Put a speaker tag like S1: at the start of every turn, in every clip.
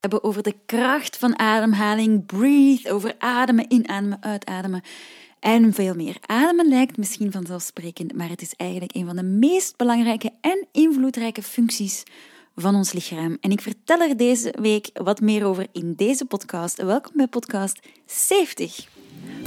S1: hebben over de kracht van ademhaling, breathe, over ademen, inademen, uitademen en veel meer. Ademen lijkt misschien vanzelfsprekend, maar het is eigenlijk een van de meest belangrijke en invloedrijke functies van ons lichaam. En ik vertel er deze week wat meer over in deze podcast. Welkom bij podcast 70.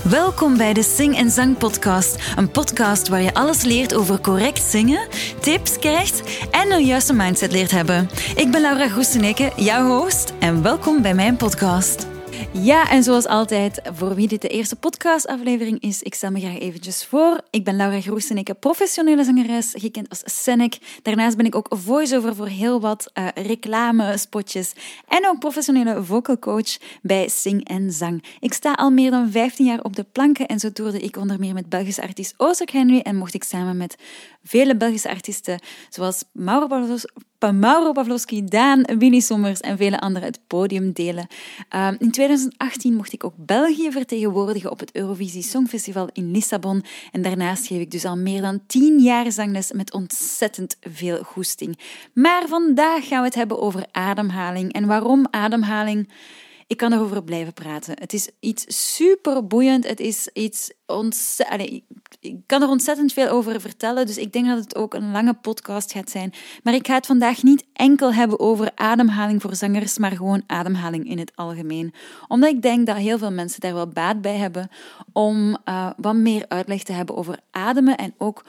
S1: Welkom bij de Sing en Zang Podcast. Een podcast waar je alles leert over correct zingen, tips krijgt en een juiste mindset leert hebben. Ik ben Laura Groeseneke, jouw host, en welkom bij mijn podcast. Ja, en zoals altijd, voor wie dit de eerste podcastaflevering is, ik stel me graag eventjes voor. Ik ben Laura Groeseneke, professionele zangeres, gekend als Senek. Daarnaast ben ik ook voice-over voor heel wat uh, reclamespotjes en ook professionele vocal coach bij Sing en Zang. Ik sta al meer dan 15 jaar op de planken en zo toerde ik onder meer met Belgische artiest Ooster Henry en mocht ik samen met vele Belgische artiesten zoals Mauro Mauro Pavlovski, Daan, Winnie Sommers en vele anderen het podium delen. Ehm, in 2018 mocht ik ook België vertegenwoordigen op het Eurovisie Songfestival in Lissabon. En daarnaast geef ik dus al meer dan tien jaar zangles met ontzettend veel goesting. Maar vandaag gaan we het hebben over ademhaling. En waarom ademhaling? Ik kan erover blijven praten. Het is iets super boeiend. Het is iets ontzettend. Ik kan er ontzettend veel over vertellen, dus ik denk dat het ook een lange podcast gaat zijn. Maar ik ga het vandaag niet enkel hebben over ademhaling voor zangers, maar gewoon ademhaling in het algemeen. Omdat ik denk dat heel veel mensen daar wel baat bij hebben om uh, wat meer uitleg te hebben over ademen en ook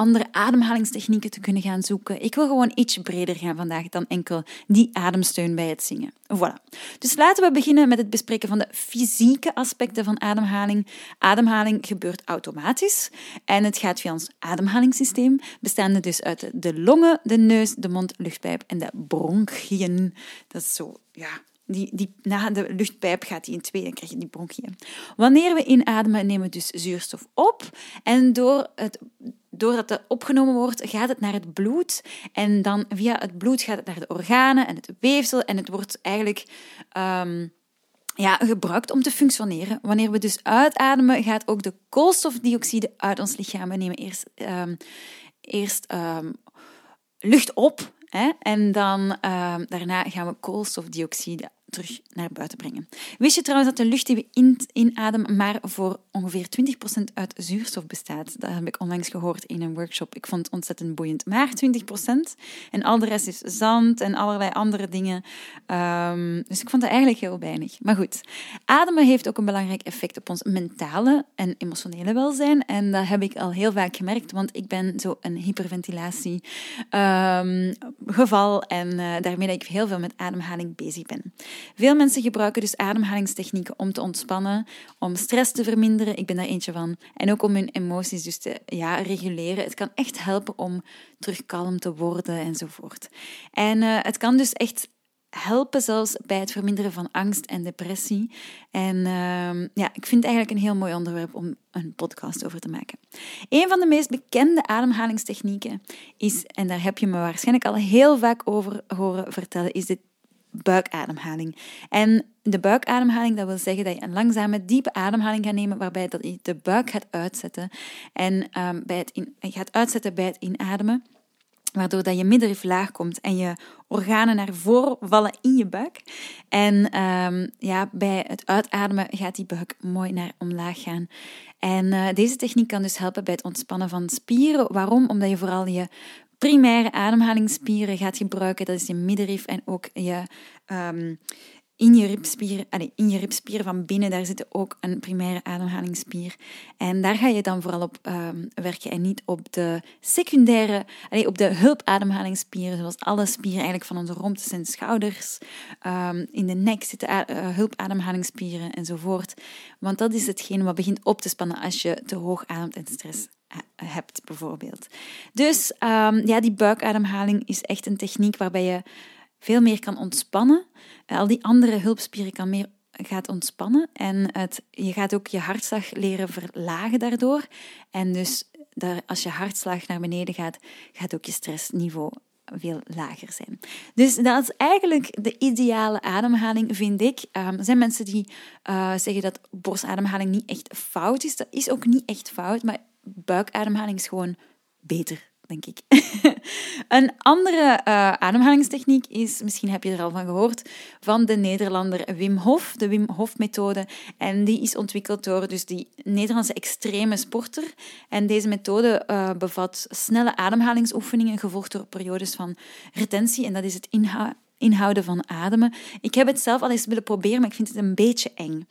S1: andere ademhalingstechnieken te kunnen gaan zoeken. Ik wil gewoon iets breder gaan vandaag dan enkel die ademsteun bij het zingen. Voilà. Dus laten we beginnen met het bespreken van de fysieke aspecten van ademhaling. Ademhaling gebeurt automatisch en het gaat via ons ademhalingssysteem, bestaande dus uit de longen, de neus, de mond, luchtpijp en de bronchiën. Dat is zo, ja, die, die, na de luchtpijp gaat die in twee, dan krijg je die bronchiën. Wanneer we inademen, nemen we dus zuurstof op. En door het, doordat het opgenomen wordt, gaat het naar het bloed. En dan via het bloed gaat het naar de organen en het weefsel. En het wordt eigenlijk... Ehm, ja, gebruikt om te functioneren. Wanneer we dus uitademen, gaat ook de koolstofdioxide uit ons lichaam. We nemen eerst, um, eerst um, lucht op hè, en dan daarna gaan we koolstofdioxide terug naar buiten brengen. Wist je trouwens dat de lucht die we inademen maar voor ongeveer 20% uit zuurstof bestaat? Dat heb ik onlangs gehoord in een workshop. Ik vond het ontzettend boeiend. Maar 20%. En al de rest is zand en allerlei andere dingen. Um, dus ik vond het eigenlijk heel weinig. Maar goed, ademen heeft ook een belangrijk effect op ons mentale en emotionele welzijn. En dat heb ik al heel vaak gemerkt, want ik ben zo een hyperventilatie um, geval en uh, daarmee dat ik heel veel met ademhaling bezig ben. Veel mensen gebruiken dus ademhalingstechnieken om te ontspannen, om stress te verminderen. Ik ben daar eentje van. En ook om hun emoties dus te ja, reguleren. Het kan echt helpen om terug kalm te worden enzovoort. En uh, het kan dus echt helpen zelfs bij het verminderen van angst en depressie. En uh, ja, ik vind het eigenlijk een heel mooi onderwerp om een podcast over te maken. Een van de meest bekende ademhalingstechnieken is, en daar heb je me waarschijnlijk al heel vaak over horen vertellen, is de buikademhaling. En de buikademhaling, dat wil zeggen dat je een langzame, diepe ademhaling gaat nemen, waarbij dat je de buik gaat uitzetten. En um, bij het in, gaat uitzetten bij het inademen, waardoor dat je middenrif laag komt en je organen naar voren vallen in je buik. En um, ja, bij het uitademen gaat die buik mooi naar omlaag gaan. En uh, deze techniek kan dus helpen bij het ontspannen van spieren. Waarom? Omdat je vooral je primaire ademhalingsspieren gaat gebruiken. Dat is je middenrif en ook je, um, in, je ribspier, allez, in je ribspier van binnen, daar zit ook een primaire ademhalingsspier. En daar ga je dan vooral op um, werken en niet op de secundaire, allez, op de hulpademhalingsspieren, zoals alle spieren eigenlijk van onze romtes en schouders. Um, in de nek zitten uh, hulpademhalingsspieren enzovoort. Want dat is hetgeen wat begint op te spannen als je te hoog ademt en stress hebt, bijvoorbeeld. Dus um, ja, die buikademhaling is echt een techniek waarbij je veel meer kan ontspannen. Al die andere hulpspieren kan meer gaat ontspannen en het, je gaat ook je hartslag leren verlagen daardoor. En dus daar, als je hartslag naar beneden gaat, gaat ook je stressniveau veel lager zijn. Dus dat is eigenlijk de ideale ademhaling, vind ik. Um, er zijn mensen die uh, zeggen dat borstademhaling niet echt fout is. Dat is ook niet echt fout, maar buikademhaling is gewoon beter denk ik. een andere uh, ademhalingstechniek is, misschien heb je er al van gehoord, van de Nederlander Wim Hof, de Wim Hof-methode. En die is ontwikkeld door dus die Nederlandse extreme sporter. En deze methode uh, bevat snelle ademhalingsoefeningen, gevolgd door periodes van retentie. En dat is het inhouden van ademen. Ik heb het zelf al eens willen proberen, maar ik vind het een beetje eng.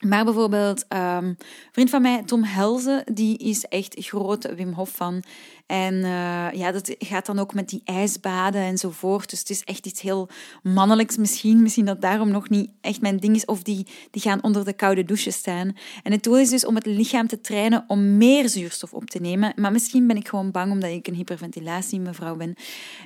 S1: Maar bijvoorbeeld, een vriend van mij, Tom Helze, die is echt groot Wim Hof van. En uh, ja, dat gaat dan ook met die ijsbaden enzovoort. Dus het is echt iets heel mannelijks misschien. Misschien dat daarom nog niet echt mijn ding is. Of die, die gaan onder de koude douche staan. En het doel is dus om het lichaam te trainen om meer zuurstof op te nemen. Maar misschien ben ik gewoon bang omdat ik een hyperventilatie mevrouw ben.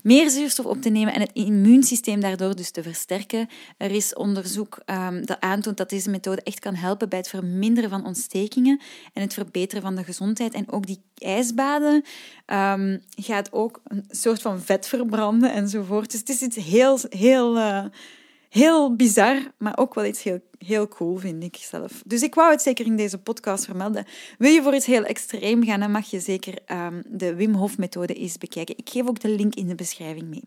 S1: Meer zuurstof op te nemen en het immuunsysteem daardoor dus te versterken. Er is onderzoek um, dat aantoont dat deze methode echt kan helpen bij het verminderen van ontstekingen en het verbeteren van de gezondheid. En ook die ijsbaden um, gaat ook een soort van vet verbranden enzovoort. Dus het is iets heel, heel, uh, heel bizar, maar ook wel iets heel, heel cool, vind ik zelf. Dus ik wou het zeker in deze podcast vermelden. Wil je voor iets heel extreem gaan, dan mag je zeker um, de Wim Hof methode eens bekijken. Ik geef ook de link in de beschrijving mee.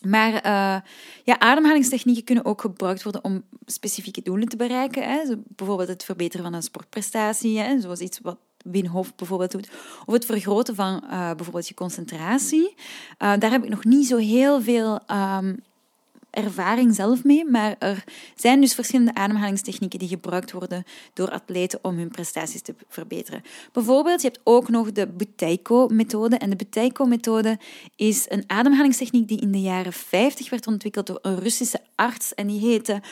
S1: Maar uh, ja, ademhalingstechnieken kunnen ook gebruikt worden om specifieke doelen te bereiken. Hè. bijvoorbeeld het verbeteren van een sportprestatie, hè, zoals iets wat Wim Hof bijvoorbeeld doet. Of het vergroten van uh, bijvoorbeeld je concentratie. Uh, daar heb ik nog niet zo heel veel um, ervaring zelf mee, maar er zijn dus verschillende ademhalingstechnieken die gebruikt worden door atleten om hun prestaties te verbeteren. Bijvoorbeeld, je hebt ook nog de Buteyko-methode. En de Buteyko-methode is een ademhalingstechniek die in de jaren 50 werd ontwikkeld door een Russische arts en die heette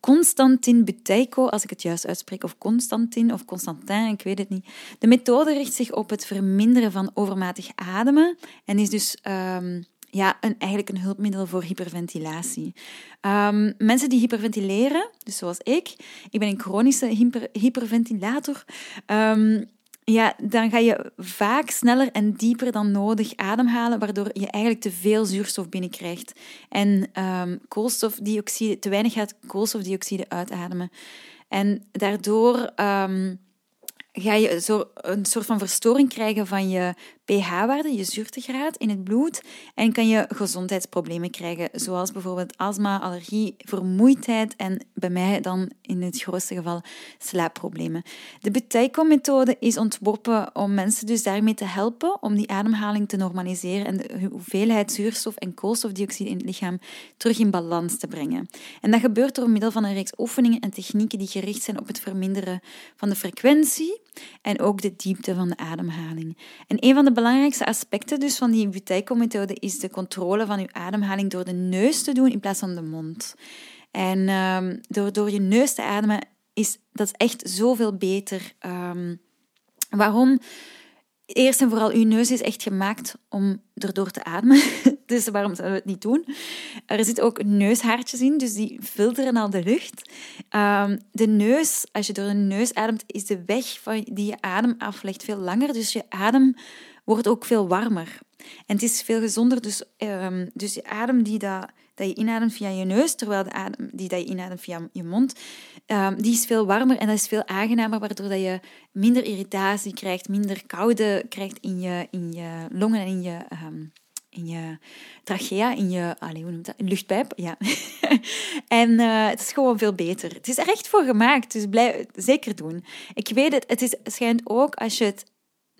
S1: Konstantin Buteyko, als ik het juist uitspreek, of Constantin of Constantin, ik weet het niet. De methode richt zich op het verminderen van overmatig ademen en is dus um, ja, een, eigenlijk een hulpmiddel voor hyperventilatie. Um, mensen die hyperventileren, dus zoals ik, ik ben een chronische hyper, hyperventilator, um, ja, dan ga je vaak sneller en dieper dan nodig ademhalen, waardoor je eigenlijk te veel zuurstof binnenkrijgt en um, koolstofdioxide, te weinig gaat koolstofdioxide uitademen. En daardoor ga je zo een soort van verstoring krijgen van je pH-waarde, je zuurtegraad in het bloed, en kan je gezondheidsproblemen krijgen, zoals bijvoorbeeld astma, allergie, vermoeidheid en bij mij dan in het grootste geval slaapproblemen. De Buteyko-methode is ontworpen om mensen dus daarmee te helpen om die ademhaling te normaliseren en de hoeveelheid zuurstof en koolstofdioxide in het lichaam terug in balans te brengen. En dat gebeurt door middel van een reeks oefeningen en technieken die gericht zijn op het verminderen van de frequentie en ook de diepte van de ademhaling. En een van de belangrijkste aspecten dus van die Buteyko-methode is de controle van je ademhaling door de neus te doen in plaats van de mond. En um, door, door je neus te ademen is dat echt zoveel beter. Um, waarom? Eerst en vooral, uw neus is echt gemaakt om erdoor te ademen. Dus waarom zouden we het niet doen? Er zitten ook neushaartjes in, dus die filteren al de lucht. Um, de neus, als je door de neus ademt, is de weg van die je adem aflegt veel langer. Dus je adem wordt ook veel warmer. En het is veel gezonder. Dus, um, dus je adem die dat, je inademt via je neus, terwijl de adem die dat je inademt via je mond, um, die is veel warmer en dat is veel aangenamer, waardoor dat je minder irritatie krijgt, minder koude krijgt in je, in je longen en in je, um, in je trachea, in je allez, hoe noemt dat? luchtpijp. Ja. en uh, het is gewoon veel beter. Het is er echt voor gemaakt, dus blijf zeker doen. Ik weet het, het is, schijnt ook als je het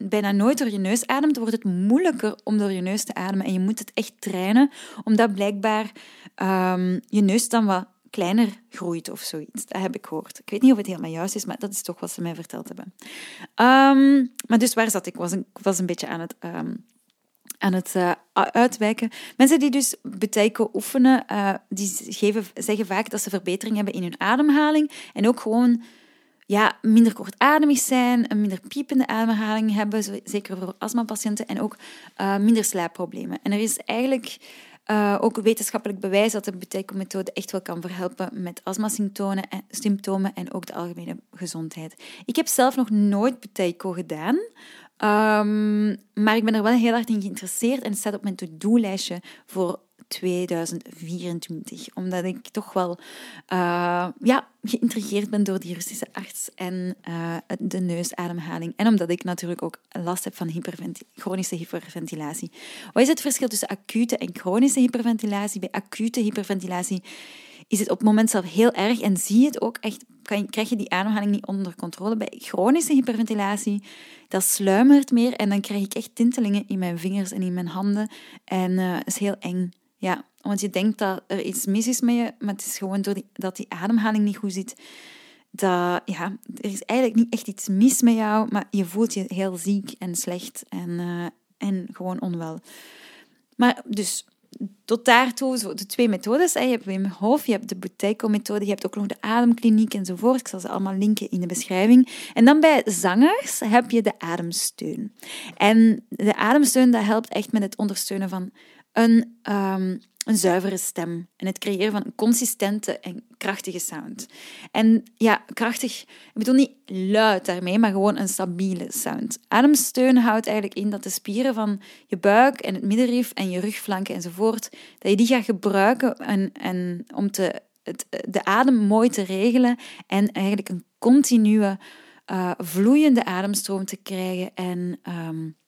S1: bijna nooit door je neus ademt, wordt het moeilijker om door je neus te ademen. En je moet het echt trainen, omdat blijkbaar um, je neus dan wat kleiner groeit of zoiets. Dat heb ik gehoord. Ik weet niet of het helemaal juist is, maar dat is toch wat ze mij verteld hebben. Um, maar dus waar zat ik? Was een, was een beetje aan het... Um, aan het uh, uitwijken. Mensen die dus betijken oefenen, uh, die geven, zeggen vaak dat ze verbetering hebben in hun ademhaling en ook gewoon ja, minder kortademig zijn, een minder piepende ademhaling hebben, zeker voor astmapatiënten, en ook uh, minder slaapproblemen. En er is eigenlijk uh, ook wetenschappelijk bewijs dat de Buteyko-methode echt wel kan verhelpen met astmasymptomen en, ook de algemene gezondheid. Ik heb zelf nog nooit Buteyko gedaan, um, maar ik ben er wel heel erg in geïnteresseerd en het staat op mijn to-do-lijstje voor 2024. Omdat ik toch wel uh, ja, geïntrigeerd ben door die Russische arts en uh, de neusademhaling. En omdat ik natuurlijk ook last heb van chronische hyperventilatie. Wat is het verschil tussen acute en chronische hyperventilatie? Bij acute hyperventilatie is het op het moment zelf heel erg en zie je het ook echt, krijg je die ademhaling niet onder controle. Bij chronische hyperventilatie, dat sluimert meer en dan krijg ik echt tintelingen in mijn vingers en in mijn handen. En uh, is heel eng. Ja, want je denkt dat er iets mis is met je, maar het is gewoon doordat die, dat die ademhaling niet goed zit. Dat, ja, er is eigenlijk niet echt iets mis met jou, maar je voelt je heel ziek en slecht en, uh, en gewoon onwel. Maar dus tot daartoe de twee methodes. Je hebt Wim Hof, je hebt de Buteiko-methode, je hebt ook nog de ademkliniek enzovoort. Ik zal ze allemaal linken in de beschrijving. En dan bij zangers heb je de ademsteun. En de ademsteun dat helpt echt met het ondersteunen van een um, een zuivere stem en het creëren van een consistente en krachtige sound. En ja, krachtig, ik bedoel niet luid daarmee, maar gewoon een stabiele sound. Ademsteun houdt eigenlijk in dat de spieren van je buik en het middenrif en je rugflanken enzovoort, dat je die gaat gebruiken en, en om te, het, de adem mooi te regelen en eigenlijk een continue, uh, vloeiende ademstroom te krijgen en... Um,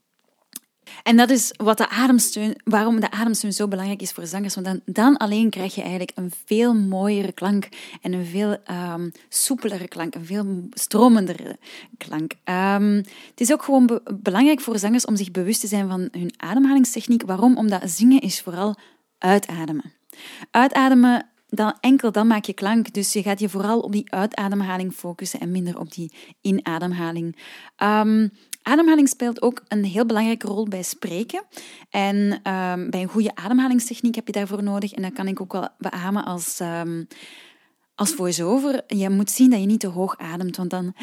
S1: en dat is wat de ademsteun, waarom de ademsteun zo belangrijk is voor zangers. Want dan, dan alleen krijg je eigenlijk een veel mooiere klank en een veel um, soepelere klank, een veel stromendere klank. Um, het is ook gewoon be belangrijk voor zangers om zich bewust te zijn van hun ademhalingstechniek. Waarom? Omdat zingen is vooral uitademen. Uitademen dan enkel dan maak je klank. Dus je gaat je vooral op die uitademhaling focussen en minder op die inademhaling. Um, Ademhaling speelt ook een heel belangrijke rol bij spreken. En um, bij een goede ademhalingstechniek heb je daarvoor nodig. En dat kan ik ook wel beamen als, um, als voice-over. Je moet zien dat je niet te hoog ademt, want dan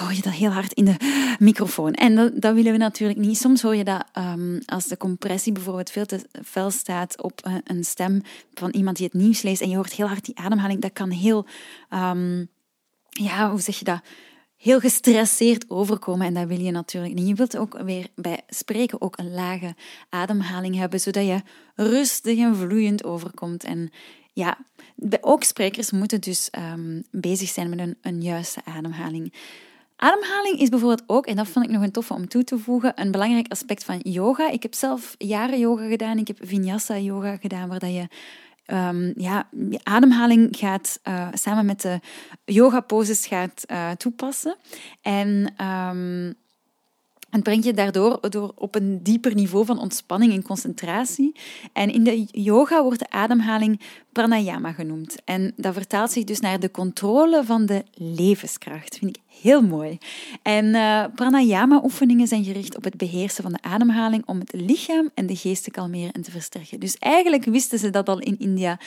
S1: hoor je dat heel hard in de microfoon. En dat, willen we natuurlijk niet. Soms hoor je dat um, als de compressie bijvoorbeeld veel te fel staat op een stem van iemand die het nieuws leest en je hoort heel hard die ademhaling. Dat kan heel... ja, hoe zeg je dat? Heel gestresseerd overkomen. En dat wil je natuurlijk niet. Je wilt ook weer bij spreken ook een lage ademhaling hebben, zodat je rustig en vloeiend overkomt. En ja, ook sprekers moeten dus um, bezig zijn met een, een juiste ademhaling. Ademhaling is bijvoorbeeld ook, en dat vond ik nog een toffe om toe te voegen, een belangrijk aspect van yoga. Ik heb zelf jaren yoga gedaan. Ik heb vinyasa yoga gedaan, waar dat je um, ja, je ademhaling gaat uh, samen met de yoga poses gaat uh, toepassen. En um, het brengt je daardoor door op een dieper niveau van ontspanning en concentratie. En in de yoga wordt de ademhaling pranayama genoemd. En dat vertaalt zich dus naar de controle van de levenskracht. Vind ik heel mooi. En uh, pranayama-oefeningen zijn gericht op het beheersen van de ademhaling om het lichaam en de geest te kalmeren en te versterken. Dus eigenlijk wisten ze dat al in India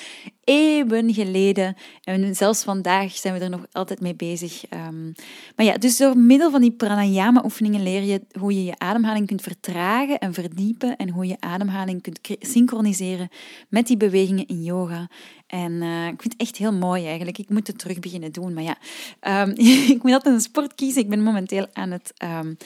S1: eeuwen geleden. En zelfs vandaag zijn we er nog altijd mee bezig. Um, maar ja, dus door middel van die pranayama-oefeningen leer je hoe je je ademhaling kunt vertragen en verdiepen en hoe je ademhaling kunt synchroniseren met die bewegingen in yoga. En uh, ik vind het echt heel mooi eigenlijk. Ik moet het terug beginnen doen. Maar ja, um, ik moet altijd een sport kiezen. Ik ben momenteel aan het um,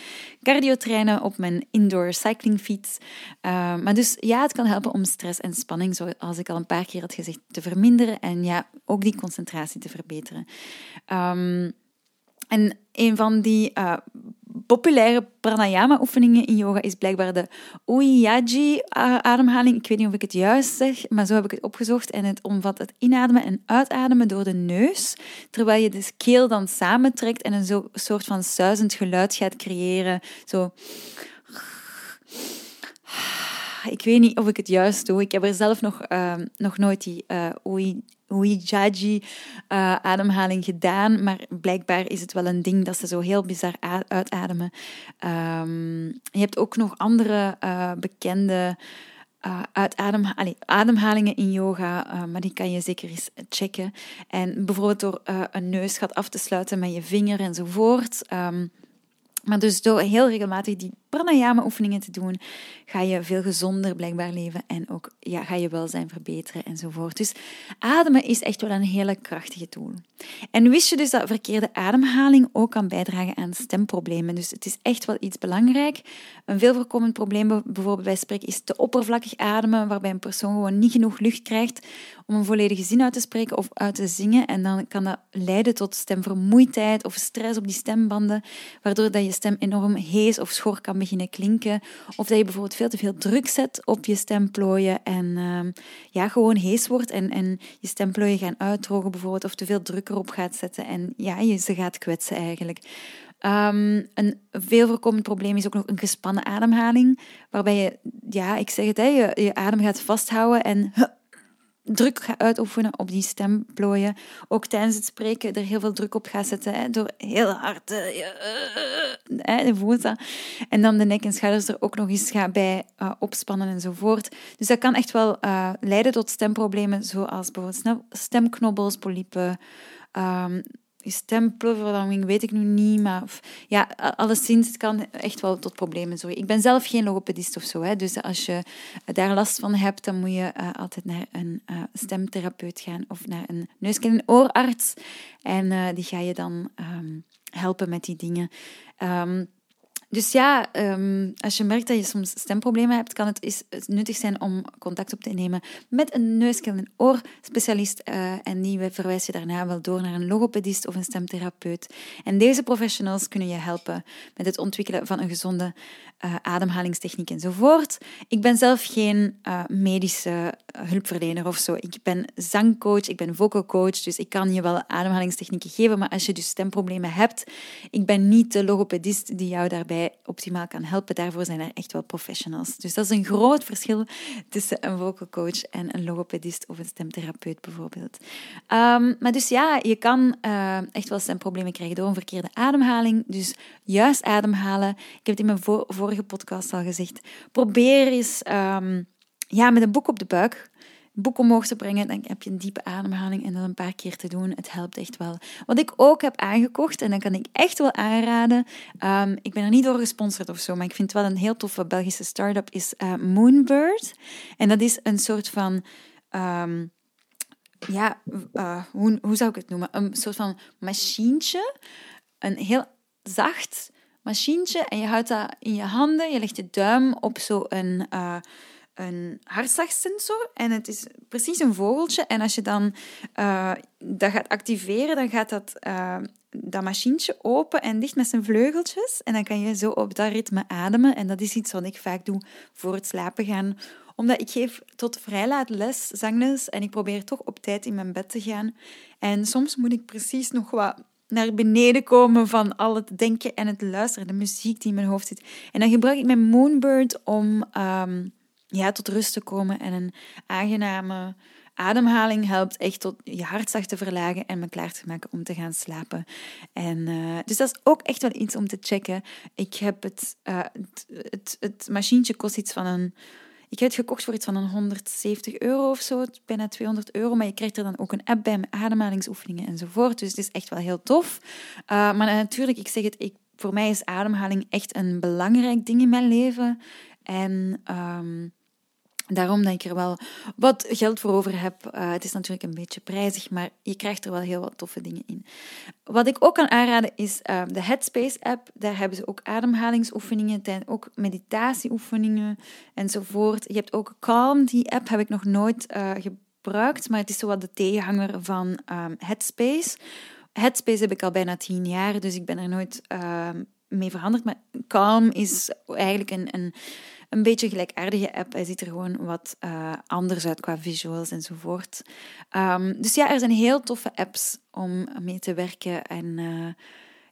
S1: cardio trainen op mijn indoor cyclingfiets. Uh, maar dus ja, het kan helpen om stress en spanning, zoals ik al een paar keer had gezegd, te verminderen. En ja, ook die concentratie te verbeteren. En een van die uh, populaire pranayama-oefeningen in yoga is blijkbaar de Uyaji-ademhaling. Ik weet niet of ik het juist zeg, maar zo heb ik het opgezocht. En het omvat het inademen en uitademen door de neus, terwijl je de keel dan samentrekt en een soort van suizend geluid gaat creëren. Zo... Ik weet niet of ik het juist doe. Ik heb er zelf nog, uh, nog nooit die uh, Ouijaji uh, ademhaling gedaan, maar blijkbaar is het wel een ding dat ze zo heel bizar uitademen. Um, je hebt ook nog andere uh, bekende uh, uitadem, ademhalingen in yoga, maar die kan je zeker eens checken. En bijvoorbeeld door uh, een neusgat af te sluiten met je vinger enzovoort. Um, Maar dus door heel regelmatig die pranayama oefeningen te doen, ga je veel gezonder blijkbaar leven en ook ja, ga je welzijn verbeteren enzovoort. Dus ademen is echt wel een hele krachtige tool. En wist je dus dat verkeerde ademhaling ook kan bijdragen aan stemproblemen? Dus het is echt wel iets belangrijk. Een veel voorkomend probleem bijvoorbeeld bij spreken is te oppervlakkig ademen, waarbij een persoon gewoon niet genoeg lucht krijgt om een volledige zin uit te spreken of uit te zingen. En dan kan dat leiden tot stemvermoeidheid of stress op die stembanden, waardoor dat je stem enorm hees of schor kan Of dat je bijvoorbeeld veel te veel druk zet op je stemplooien en uh, ja, gewoon hees wordt en, en je stemplooien gaan uitdrogen bijvoorbeeld, of te veel druk erop gaat zetten en ja, je ze gaat kwetsen eigenlijk. Um, een veel voorkomend probleem is ook nog een gespannen ademhaling, waarbij je, ja, ik zeg het, hè, je, je adem gaat vasthouden en druk gaat uitoefenen op die stemplooien. Ook tijdens het spreken er heel veel druk op gaat zetten, hè, door heel hard uh, uh, de voeten. En dan de nek en schouders er ook nog eens gaat bij uh, opspannen enzovoort. Dus dat kan echt wel leiden tot stemproblemen, zoals bijvoorbeeld stemknobbels, polypen, um, stempelverlamming weet ik nu niet, maar ja, alleszins, het kan echt wel tot problemen zorgen. Ik ben zelf geen logopedist of zo, hè, dus als je daar last van hebt, dan moet je uh, altijd naar een uh, stemtherapeut gaan of naar een neus- en oorarts. En uh, die ga je dan um, helpen met die dingen. Um, dus ja, um, als je merkt dat je soms stemproblemen hebt, kan het nuttig zijn om contact op te nemen met een neuskeel- en oorspecialist. Uh, en die verwijst je daarna wel door naar een logopedist of een stemtherapeut. En deze professionals kunnen je helpen met het ontwikkelen van een gezonde uh, ademhalingstechniek enzovoort. Ik ben zelf geen uh, medische hulpverlener of zo. Ik ben zangcoach, ik ben vocal coach, dus ik kan je wel ademhalingstechnieken geven. Maar als je dus stemproblemen hebt, ik ben niet de logopedist die jou daarbij optimaal kan helpen. Daarvoor zijn er echt wel professionals. Dus dat is een groot verschil tussen een vocal coach en een logopedist of een stemtherapeut bijvoorbeeld. Um, maar dus ja, je kan uh, echt wel stemproblemen krijgen door een verkeerde ademhaling. Dus juist ademhalen. Ik heb het in mijn vorige podcast al gezegd. Probeer eens um, ja, met een boek op de buik boek omhoog te brengen, dan heb je een diepe ademhaling en dat een paar keer te doen. Het helpt echt wel. Wat ik ook heb aangekocht, en dat kan ik echt wel aanraden, um, ik ben er niet door gesponsord of zo, maar ik vind het wel een heel toffe Belgische start-up, is uh, Moonbird. En dat is een soort van... Um, ja, uh, hoe, hoe zou ik het noemen? Een soort van machientje. Een heel zacht machientje. En je houdt dat in je handen. Je legt je duim op zo'n... Uh, een hartslagsensor en het is precies een vogeltje. En als je dan uh, dat gaat activeren, dan gaat dat, uh, dat machientje open en dicht met zijn vleugeltjes. En dan kan je zo op dat ritme ademen. En dat is iets wat ik vaak doe voor het slapen gaan. Omdat ik geef tot vrij laat les, zangles, en ik probeer toch op tijd in mijn bed te gaan. En soms moet ik precies nog wat naar beneden komen van al het denken en het luisteren, de muziek die in mijn hoofd zit. En dan gebruik ik mijn Moonbird om... Um, ja, tot rust te komen en een aangename ademhaling helpt echt tot je hartslag te verlagen en me klaar te maken om te gaan slapen. En, uh, dus dat is ook echt wel iets om te checken. Ik heb het, uh, het, het, het, machientje kost iets van een. Ik heb het gekocht voor iets van een 170 euro of zo, bijna 200 euro. Maar je krijgt er dan ook een app bij met ademhalingsoefeningen enzovoort. Dus het is echt wel heel tof. Uh, maar natuurlijk, ik zeg het, ik, voor mij is ademhaling echt een belangrijk ding in mijn leven. En um, Daarom dat ik er wel wat geld voor over heb. Uh, het is natuurlijk een beetje prijzig, maar je krijgt er wel heel wat toffe dingen in. Wat ik ook kan aanraden is uh, de Headspace-app. Daar hebben ze ook ademhalingsoefeningen, ook meditatieoefeningen enzovoort. Je hebt ook Calm, die app heb ik nog nooit uh, gebruikt, maar het is zo wat de tegenhanger van um, Headspace. Headspace heb ik al bijna tien jaar, dus ik ben er nooit mee veranderd. Maar Calm is eigenlijk een, een een beetje gelijkaardige app. Hij ziet er gewoon wat uh, anders uit qua visuals enzovoort. Um, dus ja, er zijn heel toffe apps om mee te werken. En uh,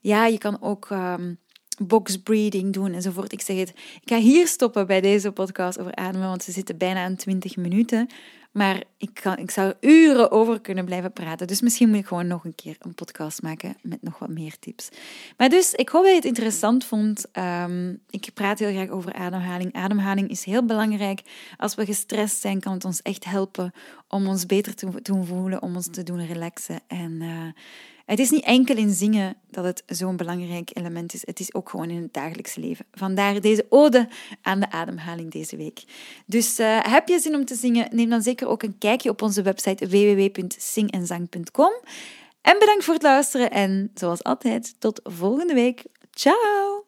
S1: ja, je kan ook um, box doen enzovoort. Ik zeg het, ik ga hier stoppen bij deze podcast over ademen, want ze zitten bijna aan 20 minuten. Maar ik, kan, ik zou uren over kunnen blijven praten. Dus misschien moet ik gewoon nog een keer een podcast maken met nog wat meer tips. Maar dus, ik hoop dat je het interessant vond. Um, ik praat heel graag over ademhaling. Ademhaling is heel belangrijk. Als we gestrest zijn, kan het ons echt helpen om ons beter te doen voelen, om ons te doen relaxen. En uh, Het is niet enkel in zingen dat het zo'n belangrijk element is. Het is ook gewoon in het dagelijkse leven. Vandaar deze ode aan de ademhaling deze week. Dus uh, heb je zin om te zingen? Neem dan zeker ook een kijkje op onze website www.zingenzang.com. En bedankt voor het luisteren en zoals altijd, tot volgende week. Ciao!